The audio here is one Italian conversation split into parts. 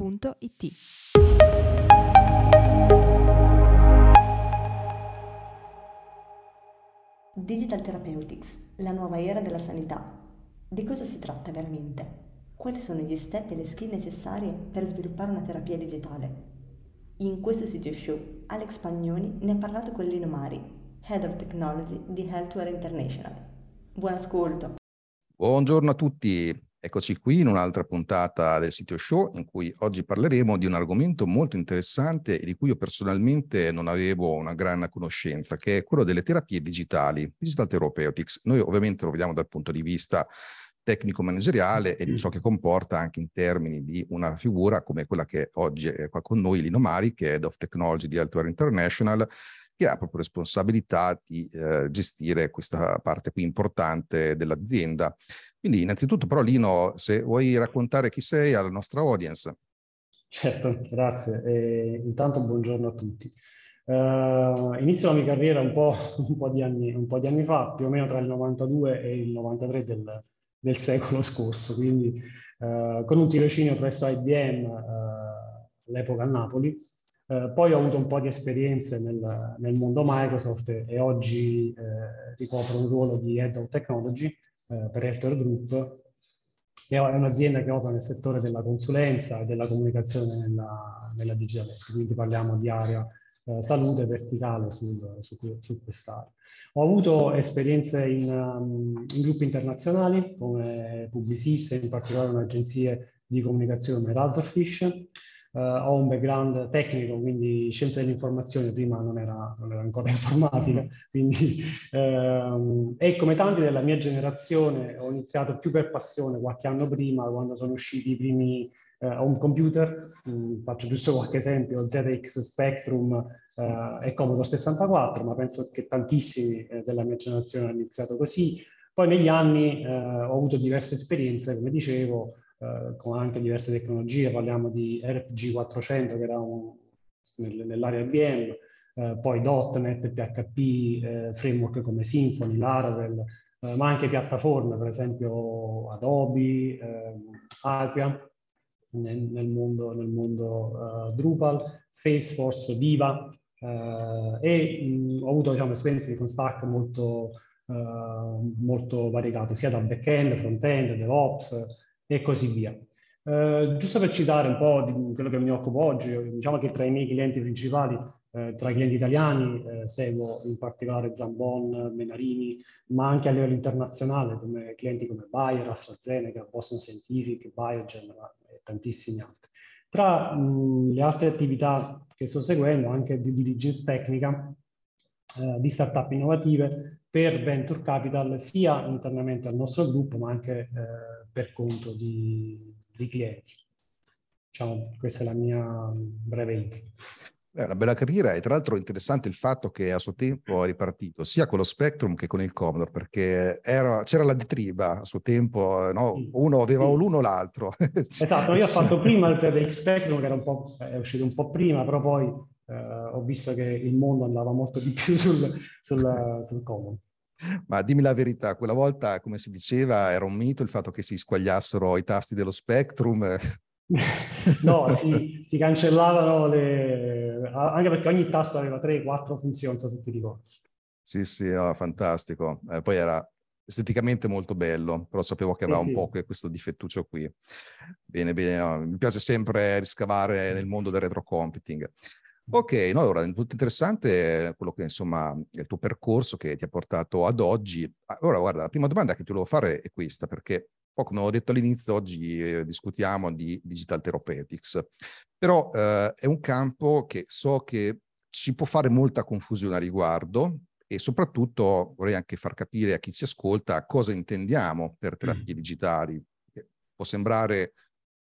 www.it. Digital Therapeutics, la nuova era della sanità. Di cosa si tratta veramente? Quali sono gli step e le skill necessarie per sviluppare una terapia digitale? In questo sito show Alex Pagnoni ne ha parlato con Lino Mari, Head of Technology di Healthware International. Buon ascolto! Buongiorno a tutti, Eccoci qui in un'altra puntata del sito show in cui oggi parleremo di un argomento molto interessante e di cui io personalmente non avevo una gran conoscenza, che è quello delle terapie digitali, Digital Therapeutics. Noi ovviamente lo vediamo dal punto di vista tecnico-manageriale e di ciò che comporta anche in termini di una figura come quella che oggi è qua con noi, Lino Mari, che è Head of Technology di Altware International, che ha proprio responsabilità di eh, gestire questa parte qui importante dell'azienda. Quindi innanzitutto però Lino, se vuoi raccontare chi sei alla nostra audience. Certo, grazie. E intanto buongiorno a tutti. Uh, inizio la mia carriera un po', un, po anni, un po', di anni, fa, più o meno tra il 92 e il 93 del, del secolo scorso, quindi uh, con un tirocinio presso IBM uh, all'epoca a Napoli. poi ho avuto un po' di esperienze nel, nel mondo Microsoft e oggi ricopro un ruolo di Head of Technology eh, per Healthcare Group, che è un'azienda che opera nel settore della consulenza e della comunicazione nella, nella digital quindi parliamo di area eh, salute verticale sul, su, su quest'area. Ho avuto esperienze in, um, in gruppi internazionali come Publicis, in particolare un'agenzia di comunicazione come Razorfish, Uh, ho un background tecnico, quindi scienza dell'informazione, prima non era, non era ancora informatica, quindi, uh, e come tanti della mia generazione ho iniziato più per passione qualche anno prima, quando sono usciti i primi uh, home computer, um, faccio giusto qualche esempio, ZX Spectrum eh, e Commodore 64, ma penso che tantissimi della mia generazione hanno iniziato così. Poi negli anni ho avuto diverse esperienze, come dicevo, eh, con anche diverse tecnologie, parliamo di RPG 400 che era un, nel, nell'area IBM, eh, poi .NET, PHP, eh, framework come Symfony, Laravel, eh, ma anche piattaforme, per esempio Adobe, Acquia, nel, mondo, nel mondo Drupal, Salesforce, Viva, e mh, ho avuto diciamo, esperienze con stack molto, molto variegate, sia da back-end, front-end, DevOps, e così via. Eh, giusto per citare un po' di quello che mi occupo oggi, diciamo che tra i miei clienti principali, eh, tra i clienti italiani, eh, seguo in particolare Zambon, Menarini, ma anche a livello internazionale come clienti come Bayer, AstraZeneca, Boston Scientific, Biogen e tantissimi altri. Tra mh, le altre attività che sto seguendo, anche di diligence tecnica, eh, di startup innovative per venture capital sia internamente al nostro gruppo ma anche eh, per conto di, di clienti. Diciamo, questa è la mia breve intro. È una bella carriera e tra l'altro interessante il fatto che a suo tempo è ripartito sia con lo Spectrum che con il Commodore perché era, c'era la ditriba a suo tempo, no? uno aveva sì. l'uno o l'altro. Esatto, io ho fatto prima il ZX Spectrum che era un po', è uscito un po' prima, però poi eh, ho visto che il mondo andava molto di più sul, sul, sul Commodore. Ma dimmi la verità, quella volta, come si diceva, era un mito il fatto che si squagliassero i tasti dello Spectrum? no, si, si, cancellavano le... anche perché ogni tasto aveva 3-4 funzioni, non so se ti ricordi. Sì, sì, no, fantastico. Eh, poi era esteticamente molto bello, però sapevo che aveva sì, un po' questo difettuccio qui. Bene, bene, no, mi piace sempre riscavare nel mondo del retrocomputing. Ok, no, allora, molto interessante quello che insomma è il tuo percorso che ti ha portato ad oggi. Allora, guarda, la prima domanda che ti volevo fare è questa, perché poi, come ho detto all'inizio, oggi eh, discutiamo di digital therapeutics, però eh, è un campo che so che ci può fare molta confusione a riguardo e soprattutto vorrei anche far capire a chi ci ascolta cosa intendiamo per terapie mm. digitali. Può sembrare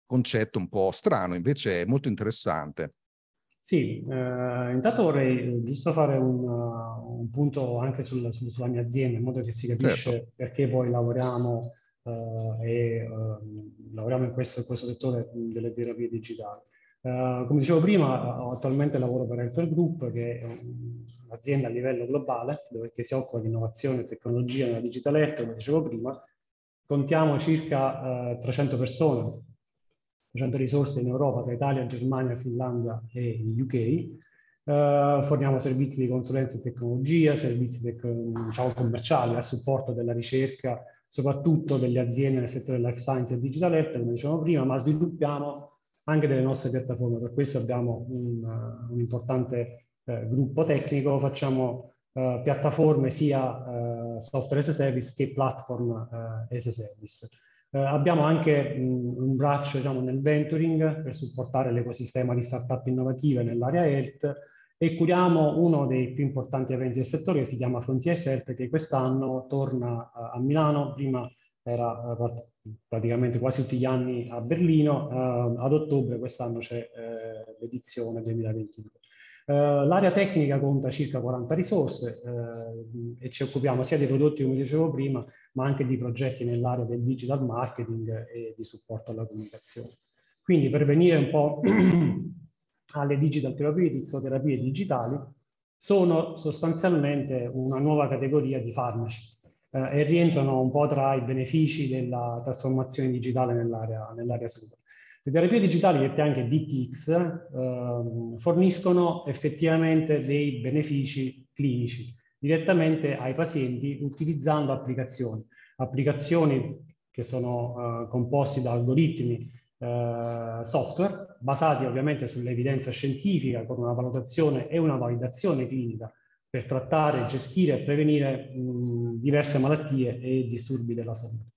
concetto un po' strano, invece è molto interessante. Sì, eh, intanto vorrei giusto fare un, uh, un punto anche sul, sul, sulla mia azienda, in modo che si capisce certo. perché poi lavoriamo uh, e uh, lavoriamo in questo, in questo, settore delle terapie digitali. come dicevo prima, attualmente lavoro per Elfer Group, che è un'azienda a livello globale, dove, che si occupa di innovazione e tecnologia nella digital health, come dicevo prima. Contiamo circa 300 persone 200 risorse in Europa tra Italia, Germania, Finlandia e UK. Uh, eh, forniamo servizi di consulenza e tecnologia, servizi diciamo, commerciali a supporto della ricerca, soprattutto delle aziende nel settore life science e digital health, come dicevamo prima, ma sviluppiamo anche delle nostre piattaforme. Per questo abbiamo un, un importante uh, gruppo tecnico, facciamo uh, piattaforme sia software as a service che platform as a service. Eh, abbiamo anche mh, un braccio diciamo, nel venturing per supportare l'ecosistema di startup innovative nell'area health e curiamo uno dei più importanti eventi del settore che si chiama Frontier Health che quest'anno torna a, a Milano, prima era uh, praticamente quasi tutti gli anni a Berlino, uh, ad ottobre quest'anno c'è uh, l'edizione 2022. Uh, l'area tecnica conta circa 40 risorse uh, e ci occupiamo sia dei prodotti, come dicevo prima, ma anche di progetti nell'area del digital marketing e di supporto alla comunicazione. Quindi per venire un po' alle digital o terapie digitali, sono sostanzialmente una nuova categoria di farmaci uh, e rientrano un po' tra i benefici della trasformazione digitale nell'area nell salute. Le terapie digitali, dette anche DTX, eh, forniscono effettivamente dei benefici clinici direttamente ai pazienti utilizzando applicazioni. Applicazioni che sono eh, composti da algoritmi eh, software basati ovviamente sull'evidenza scientifica con una valutazione e una validazione clinica per trattare, gestire e prevenire mh, diverse malattie e disturbi della salute.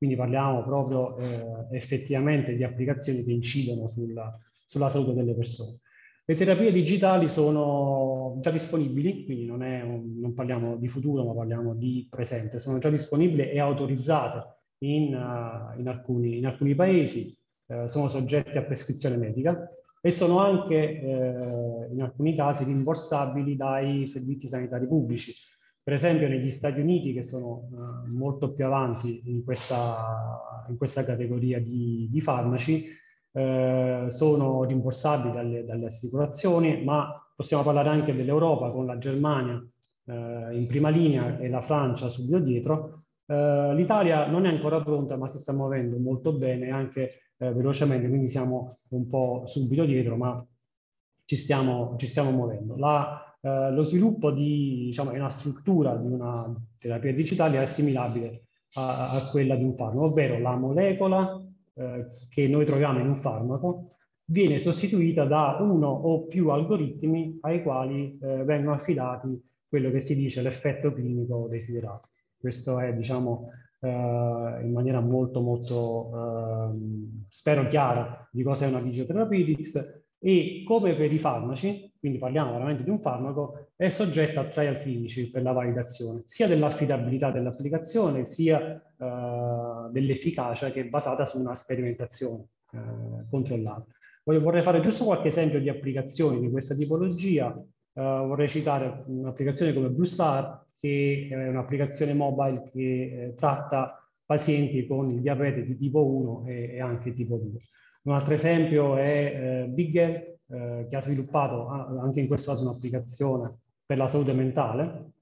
Quindi parliamo proprio eh, effettivamente di applicazioni che incidono sulla, sulla, salute delle persone. Le terapie digitali sono già disponibili, quindi non, un, non, parliamo di futuro, ma parliamo di presente. Sono già disponibili e autorizzate in, uh, in, alcuni, in alcuni, paesi, uh, sono soggette a prescrizione medica e sono anche uh, in alcuni casi rimborsabili dai servizi sanitari pubblici per esempio negli Stati Uniti, che sono uh, molto più avanti in questa, in questa categoria di, di farmaci, uh, sono rimborsabili dalle, dalle, assicurazioni, ma possiamo parlare anche dell'Europa con la Germania uh, in prima linea e la Francia subito dietro. L'Italia non è ancora pronta, ma si sta muovendo molto bene, anche velocemente, quindi siamo un po' subito dietro, ma ci stiamo, ci stiamo muovendo. La, eh, lo sviluppo di diciamo, una struttura di una terapia digitale è assimilabile a, a quella di un farmaco, ovvero la molecola eh, che noi troviamo in un farmaco viene sostituita da uno o più algoritmi ai quali eh, vengono affidati quello che si dice l'effetto clinico desiderato. Questo è, diciamo, eh, in maniera molto, molto, ehm, spero chiara, di cosa è una digiotherapeutics e come per i farmaci, quindi parliamo veramente di un farmaco, è soggetta a trial clinici per la validazione, sia dell'affidabilità dell'applicazione, sia eh, dell'efficacia che è basata su una sperimentazione eh, controllata. Voglio, vorrei fare giusto qualche esempio di applicazioni di questa tipologia. Eh, vorrei citare un'applicazione come Blue Star, che è un'applicazione mobile che eh, tratta pazienti con il diabete di tipo 1 e, e anche tipo 2. Un altro esempio è eh, Big Health, eh, che ha sviluppato anche in questo caso un'applicazione per la salute mentale,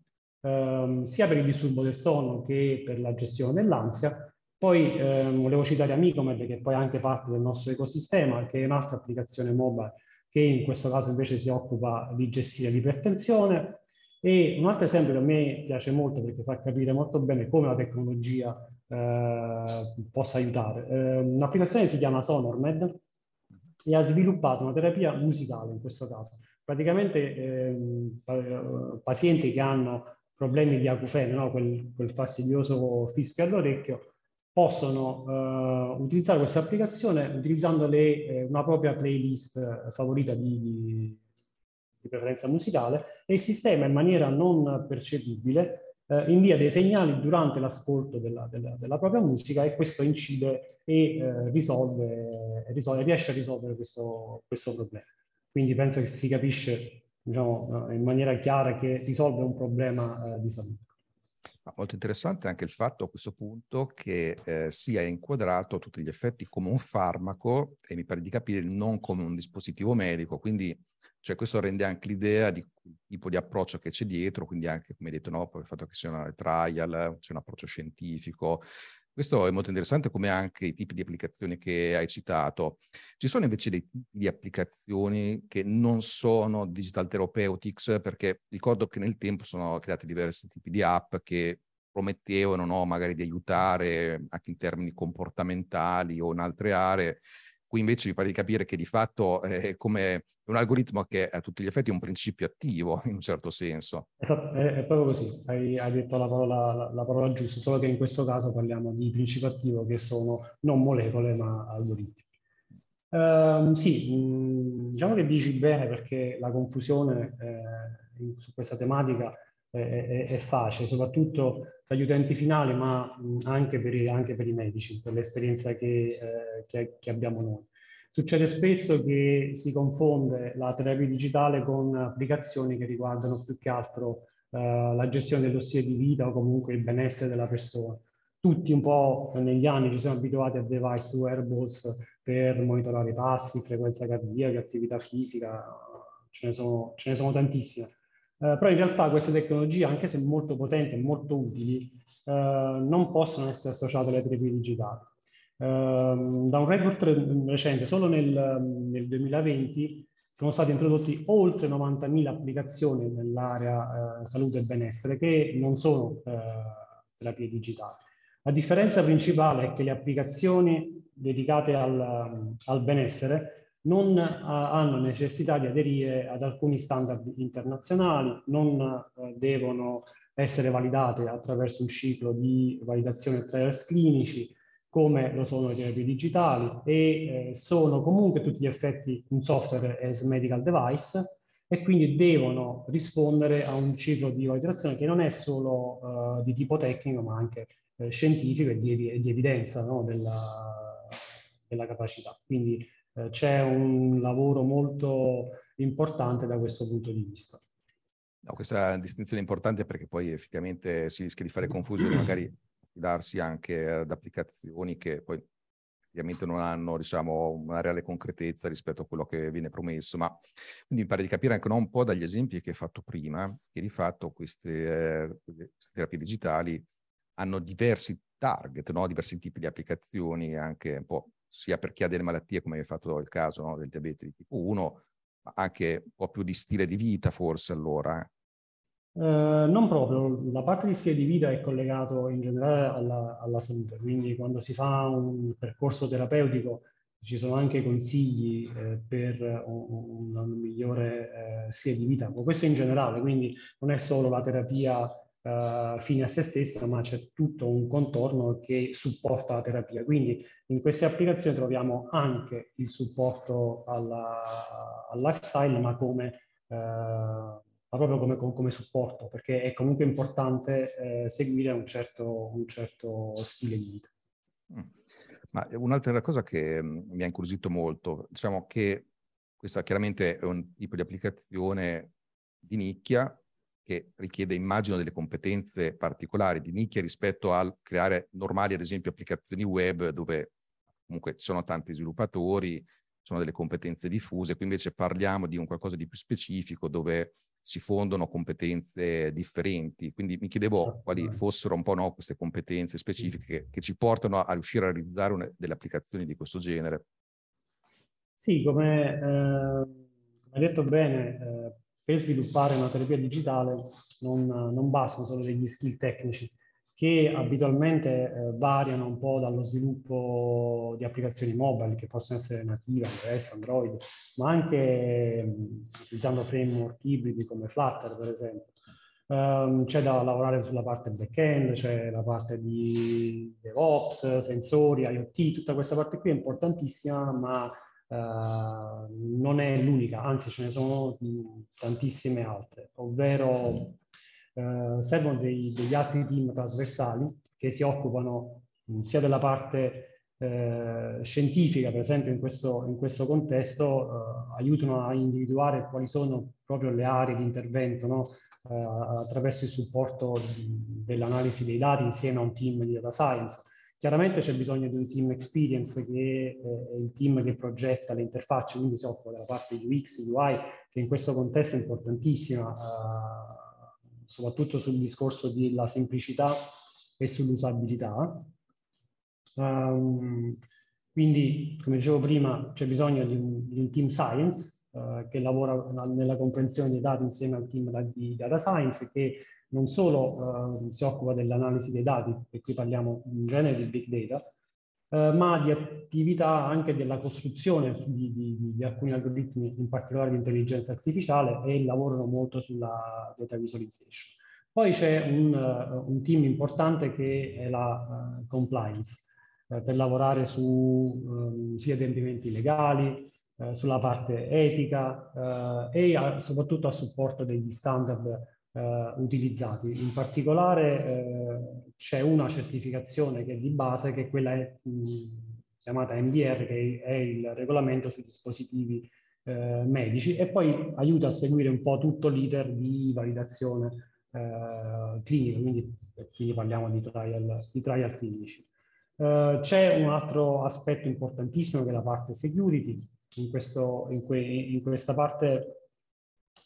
ehm, sia per il disturbo del sonno che per la gestione dell'ansia. Poi ehm, volevo citare Amicomed, che è poi anche parte del nostro ecosistema, che è un'altra applicazione mobile che in questo caso invece si occupa di gestire l'ipertensione. E un altro esempio che a me piace molto perché fa capire molto bene come la tecnologia eh, possa aiutare. Eh, un'applicazione si chiama Sonormed e ha sviluppato una terapia musicale in questo caso. Praticamente ehm, pazienti che hanno problemi di acufene, no? quel, quel, fastidioso fischio all'orecchio, possono uh, utilizzare questa applicazione utilizzando le, eh, una propria playlist favorita di, di, di, preferenza musicale e il sistema in maniera non percepibile eh, invia dei segnali durante l'ascolto della, della, della, propria musica e questo incide e eh, risolve, risolve, riesce a risolvere questo, questo, problema. Quindi penso che si capisce diciamo, eh, in maniera chiara che risolve un problema eh, di salute. Molto interessante anche il fatto a questo punto che eh, sia inquadrato a tutti gli effetti come un farmaco e mi pare di capire non come un dispositivo medico, quindi cioè, questo rende anche l'idea di tipo di approccio che c'è dietro, quindi anche come detto, no, per il fatto che siano trial, c'è un approccio scientifico, questo è molto interessante come anche i tipi di applicazioni che hai citato. Ci sono invece dei tipi di applicazioni che non sono digital therapeutics perché ricordo che nel tempo sono creati diversi tipi di app che promettevano no, magari di aiutare anche in termini comportamentali o in altre aree. Qui invece mi pare di capire che di fatto è come un algoritmo che a tutti gli effetti è un principio attivo in un certo senso. Esatto, è, è proprio così, hai, hai detto la parola, la, la parola, giusta, solo che in questo caso parliamo di principio attivo che sono non molecole ma algoritmi. Uh, sì, mh, mm, diciamo che dici bene perché la confusione eh, su questa tematica è, è, facile, soprattutto tra gli utenti finali, ma anche, per anche, per i, medici, per l'esperienza che, eh, che, che abbiamo noi. Succede spesso che si confonde la terapia digitale con applicazioni che riguardano più che altro eh, la gestione del dossier di vita o comunque il benessere della persona. Tutti un po' negli anni ci siamo abituati a device wearables per monitorare i passi, frequenza cardiaca, attività fisica, ce ne sono, ce ne sono tantissime. Eh, però in realtà queste tecnologie, anche se molto potenti e molto utili, eh, non possono essere associate alle terapie digitali. Ehm, da un report recente, solo nel, nel, 2020 sono state introdotte oltre 90.000 applicazioni nell'area eh, salute e benessere che non sono eh, terapie digitali. La differenza principale è che le applicazioni dedicate al, al benessere non a, hanno necessità di aderire ad alcuni standard internazionali, non eh, devono essere validate attraverso un ciclo di validazione e trials clinici, come lo sono le terapie digitali e eh, sono comunque tutti gli effetti un software as medical device e quindi devono rispondere a un ciclo di validazione che non è solo uh, di tipo tecnico ma anche eh, scientifico e di, di evidenza no, della, della, capacità. Quindi eh, c'è un lavoro molto importante da questo punto di vista. No, questa distinzione è importante perché poi effettivamente si rischia di fare confusione magari affidarsi anche ad applicazioni che poi ovviamente non hanno diciamo, una reale concretezza rispetto a quello che viene promesso, ma quindi mi pare di capire anche no, un po' dagli esempi che hai fatto prima, che di fatto queste, eh, queste terapie digitali hanno diversi target, no? diversi tipi di applicazioni, anche un po' sia per chi ha delle malattie, come hai fatto il caso no? del diabete di tipo 1, ma anche un po' più di stile di vita forse allora. Eh. Eh, non proprio, la parte di stile di vita è collegato in generale alla, alla, salute, quindi quando si fa un percorso terapeutico ci sono anche consigli eh, per un, un migliore eh, stile di vita, ma questo in generale, quindi non è solo la terapia eh, fine a se stessa, ma c'è tutto un contorno che supporta la terapia. Quindi in queste applicazioni troviamo anche il supporto alla, al lifestyle, ma come eh, ma proprio come, come, supporto, perché è comunque importante eh, seguire un certo, un certo, stile di vita. Mm. Ma un'altra cosa che mm, mi ha incuriosito molto, diciamo che questa chiaramente è un tipo di applicazione di nicchia che richiede, immagino, delle competenze particolari di nicchia rispetto al creare normali, ad esempio, applicazioni web dove comunque ci sono tanti sviluppatori, sono delle competenze diffuse, qui invece parliamo di un qualcosa di più specifico dove si fondono competenze differenti. Quindi mi chiedevo quali fossero un po' no, queste competenze specifiche che, che, ci portano a riuscire a realizzare una, delle applicazioni di questo genere. Sì, come eh, hai detto bene, eh, per sviluppare una terapia digitale non, non bastano solo degli skill tecnici, che abitualmente eh, variano un po' dallo sviluppo di applicazioni mobile che possono essere native, iOS, Android, ma anche mh, mm, utilizzando framework ibridi come Flutter, per esempio. Um, c'è da lavorare sulla parte back-end, c'è la parte di DevOps, sensori, IoT, tutta questa parte qui è importantissima, ma non è l'unica, anzi ce ne sono tantissime altre, ovvero eh, servono dei, degli altri team trasversali che si occupano sia della parte eh, scientifica, per esempio in questo, in questo contesto, eh, aiutano a individuare quali sono proprio le aree di intervento no? eh, attraverso il supporto dell'analisi dei dati insieme a un team di data science. Chiaramente c'è bisogno di un team experience che è il team che progetta le interfacce, quindi si occupa della parte UX, UI, che in questo contesto è importantissima, eh, soprattutto sul discorso della semplicità e sull'usabilità. Um, quindi, come dicevo prima, c'è bisogno di un, di un team science uh, che lavora nella comprensione dei dati insieme al team di data science che non solo uh, si occupa dell'analisi dei dati, e qui parliamo in genere di big data, uh, ma di attività anche della costruzione di, di, di, alcuni algoritmi, in particolare di intelligenza artificiale, e lavorano molto sulla data visualization. Poi c'è un, uh, un, team importante che è la compliance, per lavorare su um, sia adempimenti legali, sulla parte etica e a, soprattutto a supporto degli standard eh, utilizzati. In particolare eh, c'è una certificazione che è di base, che è quella mh, chiamata MDR, che è il regolamento sui dispositivi eh, medici, e poi aiuta a seguire un po' tutto l'iter di validazione eh, clinica, quindi qui parliamo di trial, di trial clinici. Uh, c'è un altro aspetto importantissimo che è la parte security. In, questo, in, que, in questa parte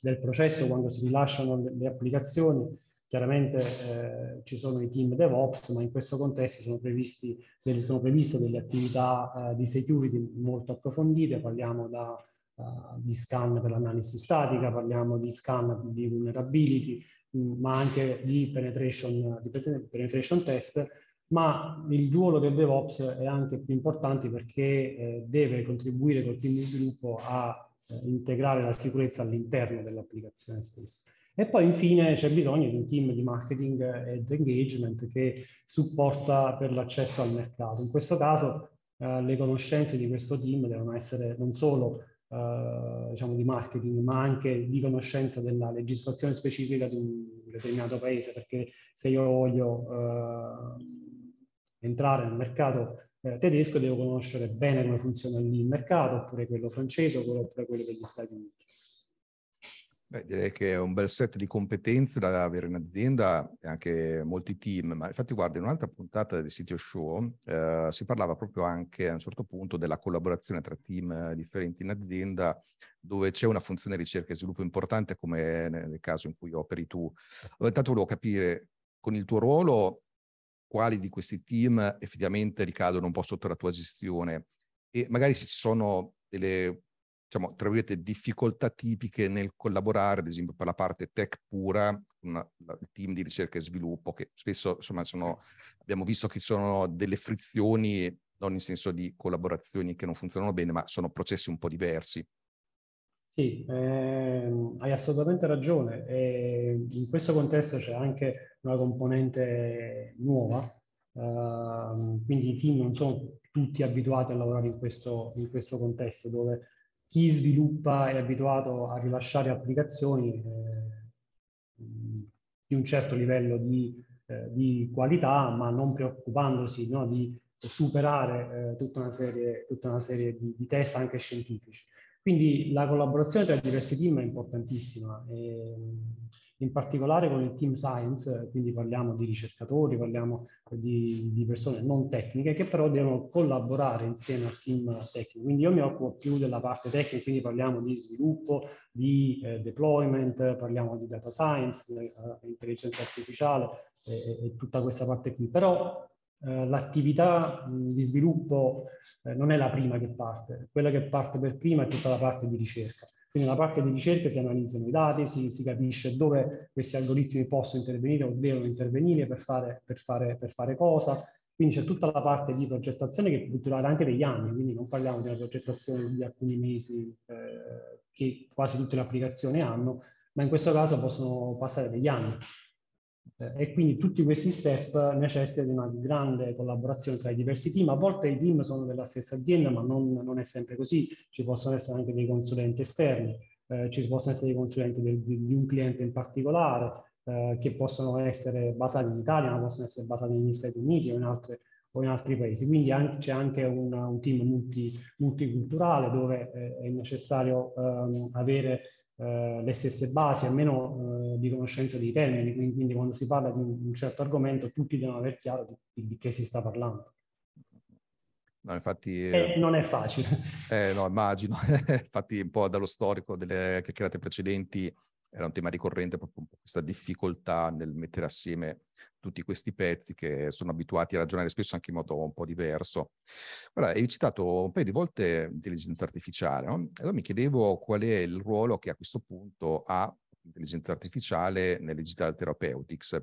del processo quando si rilasciano le, le applicazioni. Chiaramente eh, ci sono i team DevOps, ma in questo contesto sono, previsti, sono previste delle attività eh, di security molto approfondite, parliamo da, uh, di scan per l'analisi statica, parliamo di scan di vulnerability, mh, ma anche di penetration, di penetration test, ma il ruolo del DevOps è anche più importante perché eh, deve contribuire col team di sviluppo a integrare la sicurezza all'interno dell'applicazione stessa. E poi infine c'è bisogno di un team di marketing ed engagement che supporta per l'accesso al mercato. In questo caso eh, le conoscenze di questo team devono essere non solo eh, diciamo di marketing, ma anche di conoscenza della legislazione specifica di un determinato paese, perché se io voglio eh, entrare nel mercato eh, tedesco devo conoscere bene come funziona lì il mercato, oppure quello francese, oppure quello degli Stati Uniti. Beh, direi che è un bel set di competenze da avere in azienda e anche molti team, ma infatti guarda, in un'altra puntata del sito show eh, si parlava proprio anche a un certo punto della collaborazione tra team differenti in azienda dove c'è una funzione ricerca e sviluppo importante come nel caso in cui operi tu. Intanto volevo capire con il tuo ruolo quali di questi team effettivamente ricadono un po' sotto la tua gestione e magari se ci sono delle, diciamo, tra virgolette, difficoltà tipiche nel collaborare, ad esempio per la parte tech pura, una, il team di ricerca e sviluppo, che spesso insomma sono, abbiamo visto che ci sono delle frizioni, non in senso di collaborazioni che non funzionano bene, ma sono processi un po' diversi. Sì, ehm, hai assolutamente ragione. E in questo contesto c'è anche una componente nuova, ehm, quindi i team non sono tutti abituati a lavorare in questo, in questo contesto dove chi sviluppa è abituato a rilasciare applicazioni eh, di un certo livello di, eh, di qualità, ma non preoccupandosi no, di superare eh, tutta una serie, tutta una serie di, di test anche scientifici. Quindi la collaborazione tra diversi team è importantissima, e, in particolare con il team science, quindi parliamo di ricercatori, parliamo di, di, persone non tecniche che però devono collaborare insieme al team tecnico. Quindi io mi occupo più della parte tecnica, quindi parliamo di sviluppo, di eh, deployment, parliamo di data science, eh, intelligenza artificiale e, e, tutta questa parte qui. Però eh, l'attività di sviluppo eh, non è la prima che parte, quella che parte per prima è tutta la parte di ricerca. Quindi nella parte di ricerca si analizzano i dati, si, si capisce dove questi algoritmi possono intervenire o devono intervenire per fare, per fare, per fare cosa. Quindi c'è tutta la parte di progettazione che può durare anche degli anni, quindi non parliamo di una progettazione di alcuni mesi eh, che quasi tutte le applicazioni hanno, ma in questo caso possono passare degli anni. E quindi tutti questi step necessitano di una grande collaborazione tra i diversi team. A volte i team sono della stessa azienda, ma non, non è sempre così. Ci possono essere anche dei consulenti esterni, eh, ci possono essere dei consulenti del, di, di, un cliente in particolare, eh, che possono essere basati in Italia, ma possono essere basati negli Stati Uniti o in, altre, o in altri paesi. Quindi c'è anche un, un team multi, multiculturale dove eh, è necessario ehm, avere eh, le stesse basi, almeno eh, di conoscenza dei termini, quindi, quindi, quando si parla di un, certo argomento tutti devono aver chiaro di, di, di che si sta parlando. No, infatti, eh, non è facile. Eh, no, immagino. infatti, un po' dallo storico delle chiacchierate precedenti era un tema ricorrente proprio questa difficoltà nel mettere assieme tutti questi pezzi che sono abituati a ragionare spesso anche in modo un po' diverso. Guarda, hai citato un paio di volte intelligenza artificiale, no? allora mi chiedevo qual è il ruolo che a questo punto ha l'intelligenza artificiale nelle digital therapeutics.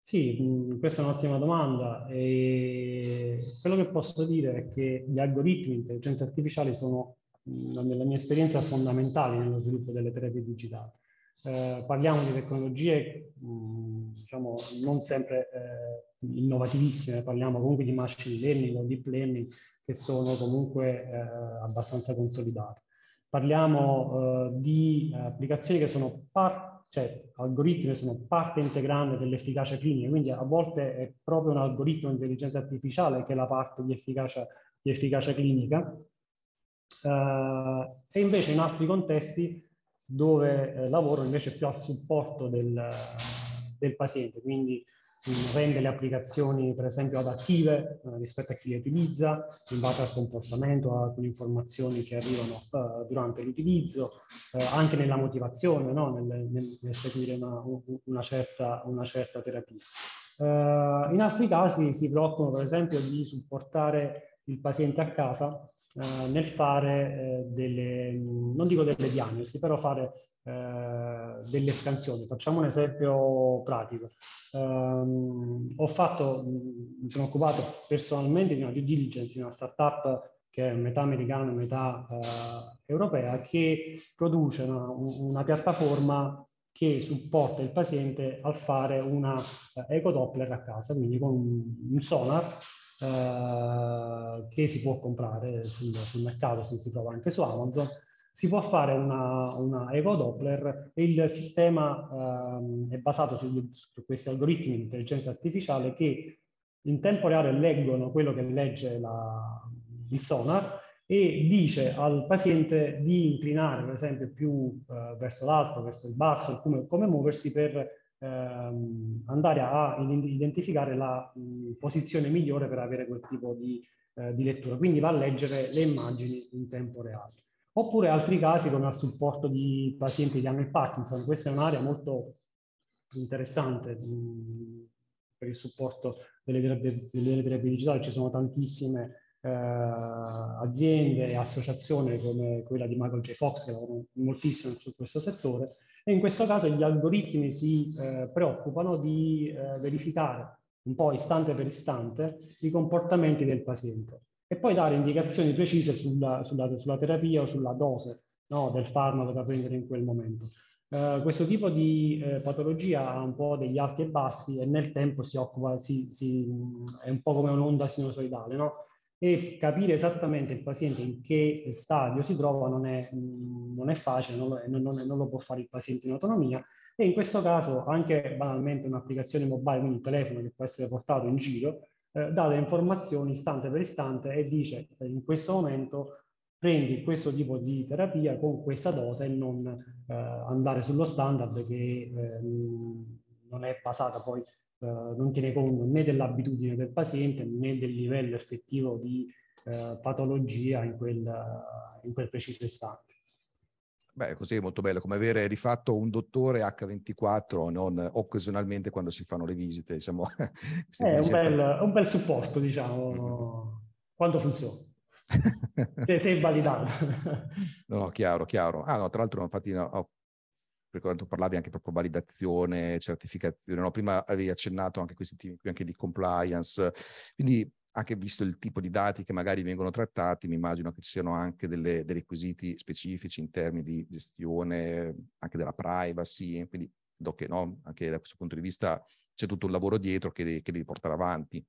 Sì, mm, questa è un'ottima domanda. E quello che posso dire è che gli algoritmi di intelligenza artificiale sono, mm, nella mia esperienza, fondamentali nello sviluppo delle terapie digitali. Eh, parliamo di tecnologie mh, mm, diciamo, non sempre eh, innovativissime, parliamo comunque di machine learning o deep learning che sono comunque eh, abbastanza consolidate. Parliamo eh, di applicazioni che sono parte cioè algoritmi sono parte integrante dell'efficacia clinica, quindi a volte è proprio un algoritmo di intelligenza artificiale che è la parte di efficacia, di efficacia clinica. Uh, e invece in altri contesti dove eh, lavoro invece più al supporto del, del paziente, quindi rende le applicazioni per esempio adattive eh, rispetto a chi le utilizza, in base al comportamento, a alcune informazioni che arrivano eh, durante l'utilizzo, eh, anche nella motivazione, no? nel, nel, nel, seguire una, una, certa, una certa terapia. Eh, in altri casi si preoccupano per esempio di supportare il paziente a casa eh, nel fare eh, delle, non dico delle diagnosi, però fare eh, delle scansioni. Facciamo un esempio pratico. Um, ho fatto, mi sono occupato personalmente di una due diligence in una startup che è metà americana e metà uh, europea, che produce una, una, piattaforma che supporta il paziente al fare una uh, ecodoppler a casa, quindi con un, un sonar uh, che si può comprare sul, sul mercato, si, si trova anche su Amazon, si può fare una, una Evo Doppler e il sistema ehm, è basato su, su, questi algoritmi di intelligenza artificiale che in tempo reale leggono quello che legge la, il sonar e dice al paziente di inclinare per esempio più eh, verso l'alto, verso il basso, come, come muoversi per ehm, andare a identificare la mh, posizione migliore per avere quel tipo di, eh, di lettura. Quindi va a leggere le immagini in tempo reale oppure altri casi come al supporto di pazienti che hanno il Parkinson. Questa è un'area molto interessante mh, per il supporto delle terapie, delle terapie digitali. Ci sono tantissime eh, aziende e associazioni come quella di Michael J. Fox che lavorano moltissimo su questo settore e in questo caso gli algoritmi si eh, preoccupano di eh, verificare un po' istante per istante i comportamenti del paziente e poi dare indicazioni precise sulla, sulla, sulla terapia o sulla dose no, del farmaco da prendere in quel momento. Uh, questo tipo di uh, patologia ha un po' degli alti e bassi e nel tempo si occupa, si, si, è un po' come un'onda sinusoidale, no? E capire esattamente il paziente in che stadio si trova non è, non è facile, non lo, non, non lo, può fare il paziente in autonomia. E in questo caso anche banalmente un'applicazione mobile, quindi un telefono che può essere portato in giro, eh, dà le informazioni istante per istante e dice eh, in questo momento prendi questo tipo di terapia con questa dose e non eh, andare sullo standard che eh, non è basata poi, eh, non tiene conto né dell'abitudine del paziente né del livello effettivo di eh, patologia in quel, in quel preciso istante. Beh, così è molto bello, come avere di fatto un dottore H24, non occasionalmente quando si fanno le visite. Diciamo. è un bel, un bel, supporto, diciamo, mm-hmm. quando funziona. se, se, è validato. no, chiaro, chiaro. Ah, no, tra l'altro, infatti, no, per quanto parlavi anche proprio validazione, certificazione, no? prima avevi accennato anche questi temi qui anche di compliance, quindi anche visto il tipo di dati che magari vengono trattati, mi immagino che ci siano anche delle, dei requisiti specifici in termini di gestione anche della privacy, quindi che no, anche da questo punto di vista c'è tutto un lavoro dietro che devi, che devi portare avanti.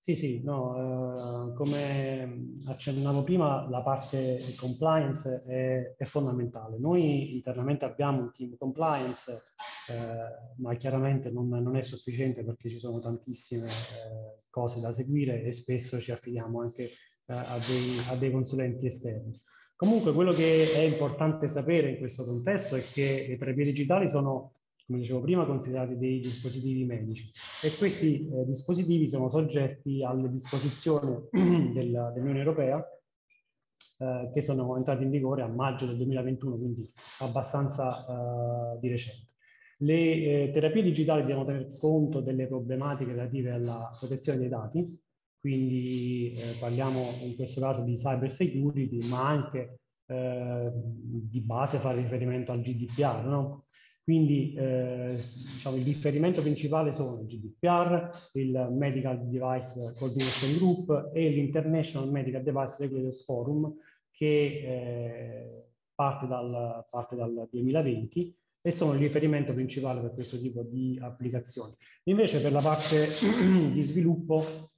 Sì, sì, no, eh, come accennavo prima, la parte compliance è, è, fondamentale. Noi internamente abbiamo un team compliance, eh, ma chiaramente non, non, è sufficiente perché ci sono tantissime eh, cose da seguire e spesso ci affidiamo anche eh, a dei, a, dei, consulenti esterni. Comunque quello che è importante sapere in questo contesto è che le terapie digitali sono come dicevo prima, considerati dei dispositivi medici e questi eh, dispositivi sono soggetti alle disposizioni dell'Unione Europea eh, che sono entrate in vigore a maggio del 2021, quindi abbastanza di recente. Le eh, terapie digitali devono tener conto delle problematiche relative alla protezione dei dati, quindi eh, parliamo in questo caso di cyber security, ma anche eh, di base fare riferimento al GDPR, no? Quindi eh, diciamo, il riferimento principale sono il GDPR, il Medical Device Coordination Group e l'International Medical Device Regulators Forum che eh, parte, dal, parte, dal, 2020 e sono il riferimento principale per questo tipo di applicazioni. Invece per la parte di sviluppo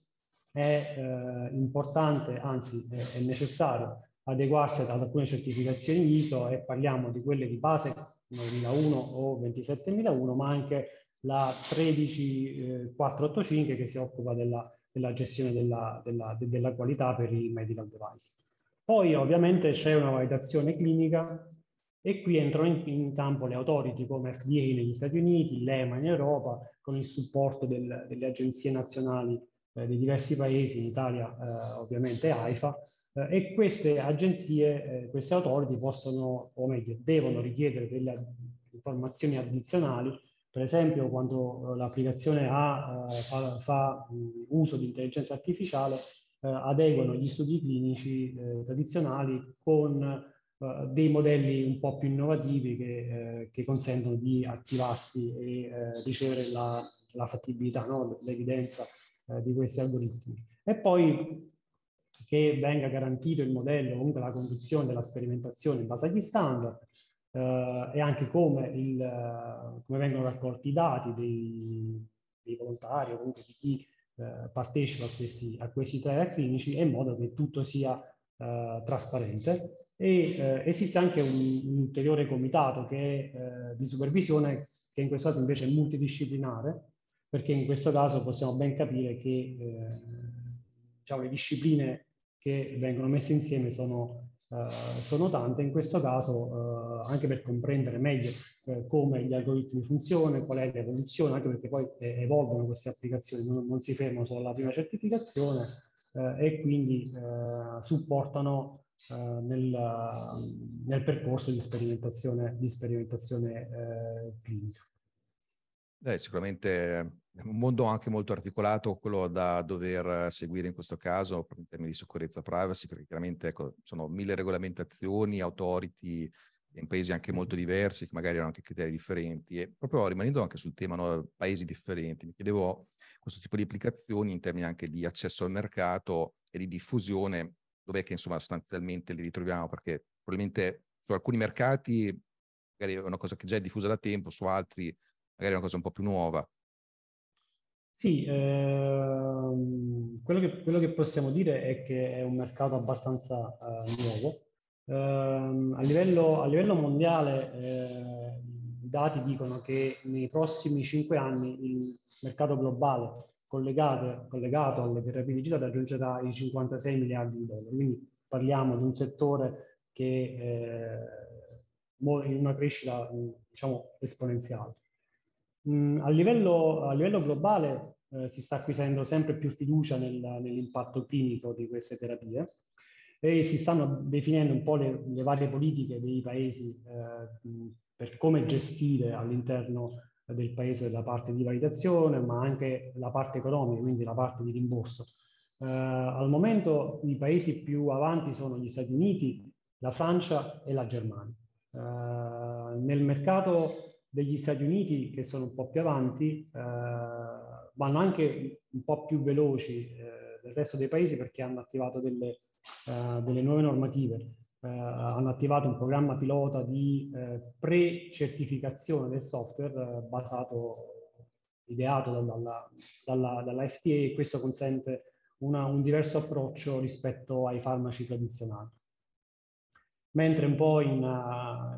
è eh, importante, anzi è, è necessario adeguarsi ad alcune certificazioni ISO e parliamo di quelle di base 9001 o 27001, ma anche la 13485 che si occupa della, della gestione della, della, della, qualità per i medical device. Poi ovviamente c'è una validazione clinica e qui entrano in, in, campo le autority come FDA negli Stati Uniti, l'EMA in Europa, con il supporto del, delle agenzie nazionali eh, di diversi paesi, in Italia eh, ovviamente AIFA, eh, e queste agenzie, eh, queste autority possono, o meglio, devono richiedere delle informazioni addizionali, per esempio quando eh, l'applicazione ha, eh, fa, fa mh, uso di intelligenza artificiale, adeguano gli studi clinici tradizionali con dei modelli un po' più innovativi che, che consentono di attivarsi e ricevere la, la fattibilità, no? l'evidenza eh, di questi algoritmi. E poi che venga garantito il modello, comunque la conduzione della sperimentazione in base agli standard eh, e anche come, il, come, vengono raccolti i dati dei, dei volontari o comunque di chi eh, partecipa a questi, a questi trial clinici in modo che tutto sia eh, trasparente. E eh, esiste anche un, un, ulteriore comitato che, eh, di supervisione che in questo caso invece è multidisciplinare perché in questo caso possiamo ben capire che eh, diciamo, le discipline che vengono messe insieme sono, uh, sono tante, in questo caso uh, anche per comprendere meglio uh, come gli algoritmi funzionano, qual è l'evoluzione, anche perché poi eh, evolvono queste applicazioni, non, non, si fermano solo alla prima certificazione e quindi supportano nel, nel, percorso di sperimentazione, di sperimentazione clinica. Eh, sicuramente un mondo anche molto articolato, quello da dover seguire in questo caso in termini di sicurezza privacy, perché chiaramente ecco, sono mille regolamentazioni, authority in paesi anche molto diversi, che magari hanno anche criteri differenti. E proprio rimanendo anche sul tema no, paesi differenti, mi chiedevo questo tipo di applicazioni in termini anche di accesso al mercato e di diffusione, dov'è che insomma sostanzialmente li ritroviamo, perché probabilmente su alcuni mercati magari è una cosa che già è diffusa da tempo, su altri magari è una cosa un po' più nuova. Sì, ehm, quello, che, quello, che, possiamo dire è che è un mercato abbastanza eh, nuovo. Eh, a, livello, a, livello, mondiale eh, dati dicono che nei prossimi cinque anni il mercato globale collegato, collegato alle terapie digitali raggiungerà i 56 miliardi di dollari. Quindi parliamo di un settore che eh, in una crescita diciamo, esponenziale. Mm, a, livello, a, livello, globale eh, si sta acquisendo sempre più fiducia nel, nell'impatto clinico di queste terapie e si stanno definendo un po' le, le varie politiche dei paesi eh, per come gestire all'interno del paese la parte di validazione, ma anche la parte economica, quindi la parte di rimborso. Eh, al momento i paesi più avanti sono gli Stati Uniti, la Francia e la Germania. Eh, nel mercato degli Stati Uniti che sono un po' più avanti, eh, vanno anche un po' più veloci eh, del resto dei paesi perché hanno attivato delle, eh, delle nuove normative. Eh, hanno attivato un programma pilota di eh, pre-certificazione del software eh, basato, ideato dalla, dalla, dalla, FDA e questo consente una, un diverso approccio rispetto ai farmaci tradizionali. Mentre un po' in,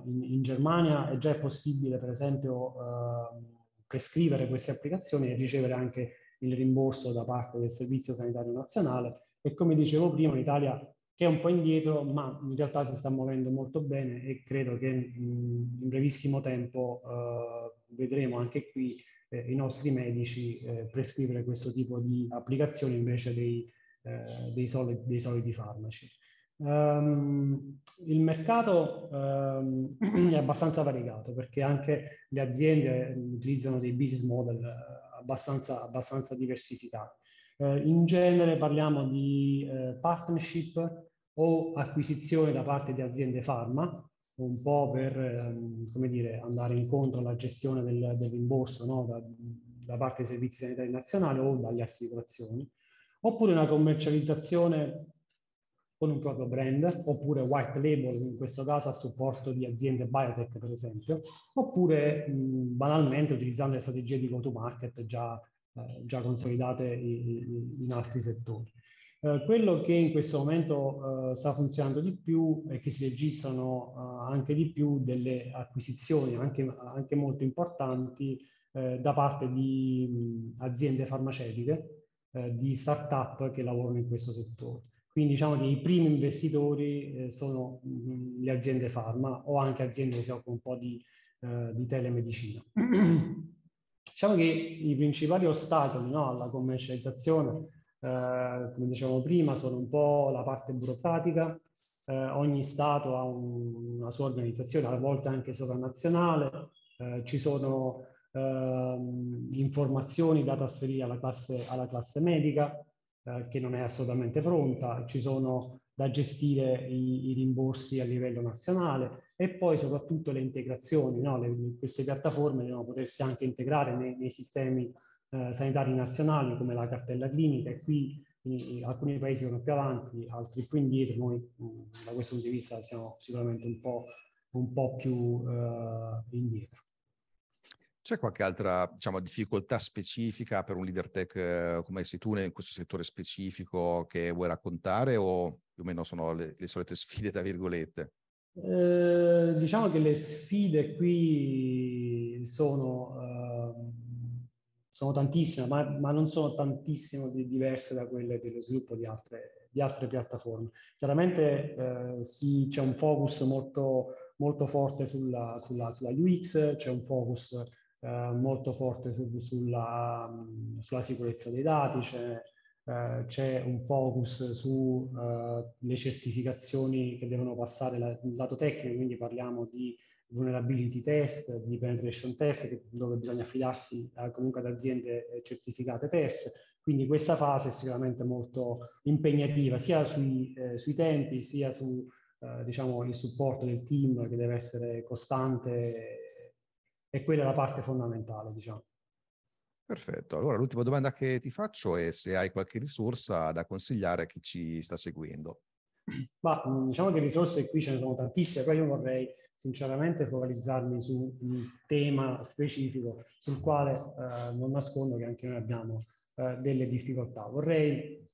in, in Germania è già possibile, per esempio, eh, prescrivere queste applicazioni e ricevere anche il rimborso da parte del Servizio Sanitario Nazionale e come dicevo prima in Italia che è un po' indietro ma in realtà si sta muovendo molto bene e credo che in brevissimo tempo eh, vedremo anche qui eh, i nostri medici eh, prescrivere questo tipo di applicazioni invece dei, eh, dei, soliti, dei soliti farmaci. Um, il mercato um, è abbastanza variegato perché anche le aziende utilizzano dei business model abbastanza, abbastanza diversificati. Uh, in genere parliamo di uh, partnership o acquisizione da parte di aziende farma, un po' per come dire, andare incontro alla gestione del, del rimborso no? da, da parte dei servizi sanitari nazionali o dalle assicurazioni, oppure una commercializzazione con un proprio brand, oppure white label, in questo caso a supporto di aziende biotech per esempio, oppure mh, banalmente utilizzando le strategie di go-to-market già, eh, già consolidate in, altri settori. Eh, quello che in questo momento eh, sta funzionando di più è che si registrano eh, anche di più delle acquisizioni, anche, anche molto importanti, eh, da parte di mh, aziende farmaceutiche, eh, di start-up che lavorano in questo settore. Quindi diciamo che i primi investitori sono mh, le aziende farma o anche aziende che si occupano un po' di, di telemedicina. diciamo che i principali ostacoli no, alla commercializzazione, eh, come dicevamo prima, sono un po' la parte burocratica, eh, ogni Stato ha un, una sua organizzazione, a volte anche sovranazionale, eh, ci sono ehm, informazioni da trasferire alla classe, alla classe medica, eh, che non è assolutamente pronta, ci sono da gestire i, i, rimborsi a livello nazionale e poi soprattutto le integrazioni, no? le, queste piattaforme devono potersi anche integrare nei, nei sistemi eh, sanitari nazionali come la cartella clinica e qui in, alcuni paesi sono più avanti, altri più indietro, noi mh, da questo punto di vista siamo sicuramente un po', un po più eh, indietro. C'è qualche altra diciamo, difficoltà specifica per un leader tech eh, come sei tu in questo settore specifico che vuoi raccontare o più o meno sono le, le solite sfide, tra virgolette? Eh, diciamo che le sfide qui sono, eh, sono tantissime, ma, ma, non sono tantissimo di, diverse da quelle dello sviluppo di altre, di altre piattaforme. Chiaramente eh, sì, c'è un focus molto, molto forte sulla, sulla, sulla UX, c'è un focus eh, molto forte su, sulla, sulla, sicurezza dei dati, c'è, eh, c'è un focus sulle eh, certificazioni che devono passare la, il lato tecnico, quindi parliamo di vulnerability test, di penetration test, dove bisogna affidarsi eh, comunque ad aziende eh, certificate terze. Quindi questa fase è sicuramente molto impegnativa, sia sui, sui tempi, sia su diciamo, il supporto del team che deve essere costante e quella è la parte fondamentale, diciamo. Perfetto. Allora, l'ultima domanda che ti faccio è se hai qualche risorsa da consigliare a chi ci sta seguendo. Ma diciamo che risorse qui ce ne sono tantissime, poi io vorrei sinceramente focalizzarmi su un tema specifico sul quale eh, non nascondo che anche noi abbiamo eh, delle difficoltà. Vorrei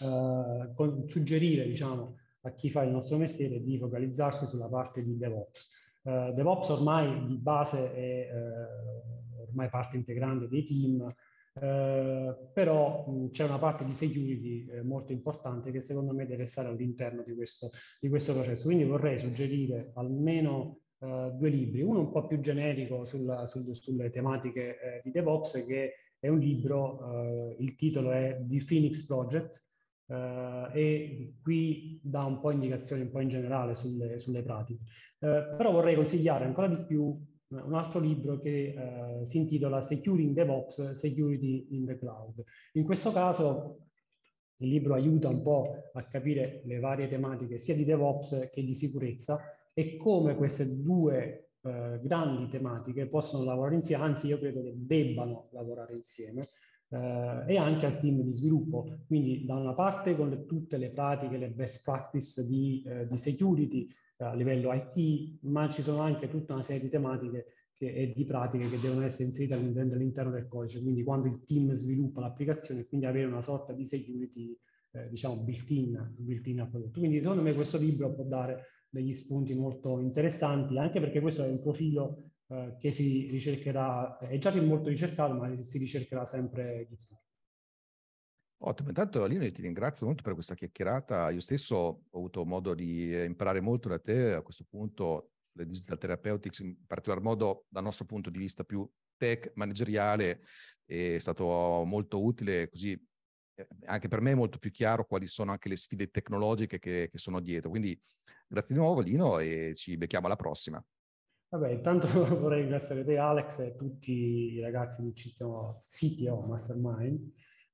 eh, con, suggerire diciamo, a chi fa il nostro mestiere di focalizzarsi sulla parte di DevOps. Uh, DevOps ormai di base è uh, ormai parte integrante dei team, uh, però mh, c'è una parte di security molto importante che secondo me deve stare all'interno di questo, di questo processo. Quindi vorrei suggerire almeno due libri, uno un po' più generico sulla, sul, sulle tematiche di DevOps, che è un libro, il titolo è The Phoenix Project, Uh, e qui dà un po' indicazioni un po' in generale sulle, sulle pratiche. Uh, però vorrei consigliare ancora di più un altro libro che si intitola Securing DevOps, Security in the Cloud. In questo caso il libro aiuta un po' a capire le varie tematiche sia di DevOps che di sicurezza e come queste due grandi tematiche possono lavorare insieme, anzi io credo che debbano lavorare insieme, eh, e anche al team di sviluppo. Quindi da una parte con le, tutte le pratiche, le best practice di, eh, di security eh, a livello IT, ma ci sono anche tutta una serie di tematiche che e di pratiche che devono essere inserite all'interno del codice, quindi quando il team sviluppa l'applicazione, quindi avere una sorta di security eh, diciamo built-in, built-in al prodotto. Quindi secondo me questo libro può dare degli spunti molto interessanti, anche perché questo è un profilo eh, che si ricercherà, è già molto ricercato, ma si ricercherà sempre di più. Ottimo, intanto Lino ti ringrazio molto per questa chiacchierata. Io stesso ho avuto modo di imparare molto da te a questo punto sulle digital therapeutics, in particolar modo dal nostro punto di vista più tech manageriale, è stato molto utile, così eh, anche per me è molto più chiaro quali sono anche le sfide tecnologiche che, che sono dietro. Quindi grazie di nuovo Lino e ci becchiamo alla prossima. Vabbè, intanto vorrei ringraziare te Alex e tutti i ragazzi di CTO, Mastermind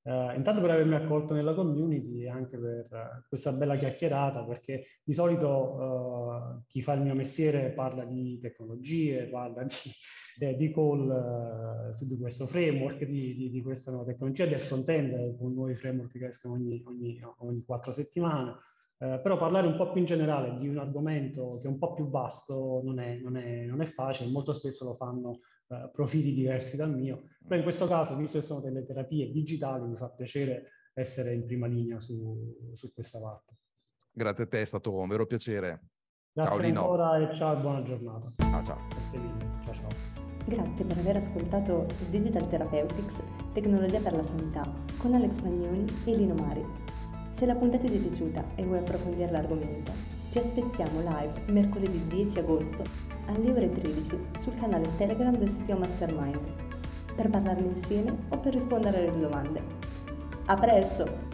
Uh, intanto per avermi accolto nella community e anche per uh, questa bella chiacchierata, perché di solito uh, chi fa il mio mestiere parla di tecnologie, parla di, eh, di call su questo framework, di, di, di, questa nuova tecnologia, del front-end con nuovi framework che escono ogni, ogni, ogni quattro settimane. Eh, però parlare un po' più in generale di un argomento che è un po' più vasto non è, non è, non è facile, molto spesso lo fanno eh, profili diversi dal mio, però in questo caso, visto che sono delle terapie digitali, mi fa piacere essere in prima linea su, su questa parte. Grazie a te, è stato un vero piacere. Grazie ciao, ancora e ciao e buona giornata. Ciao ciao. Grazie mille, ciao ciao. Grazie per aver ascoltato Digital Therapeutics, Tecnologia per la Sanità, con Alex Magnoni e Lino Mari. Se la puntata ti è piaciuta e vuoi approfondire l'argomento, ti aspettiamo live mercoledì 10 agosto alle ore 13 sul canale Telegram del sito Mastermind per parlarne insieme o per rispondere alle domande. A presto!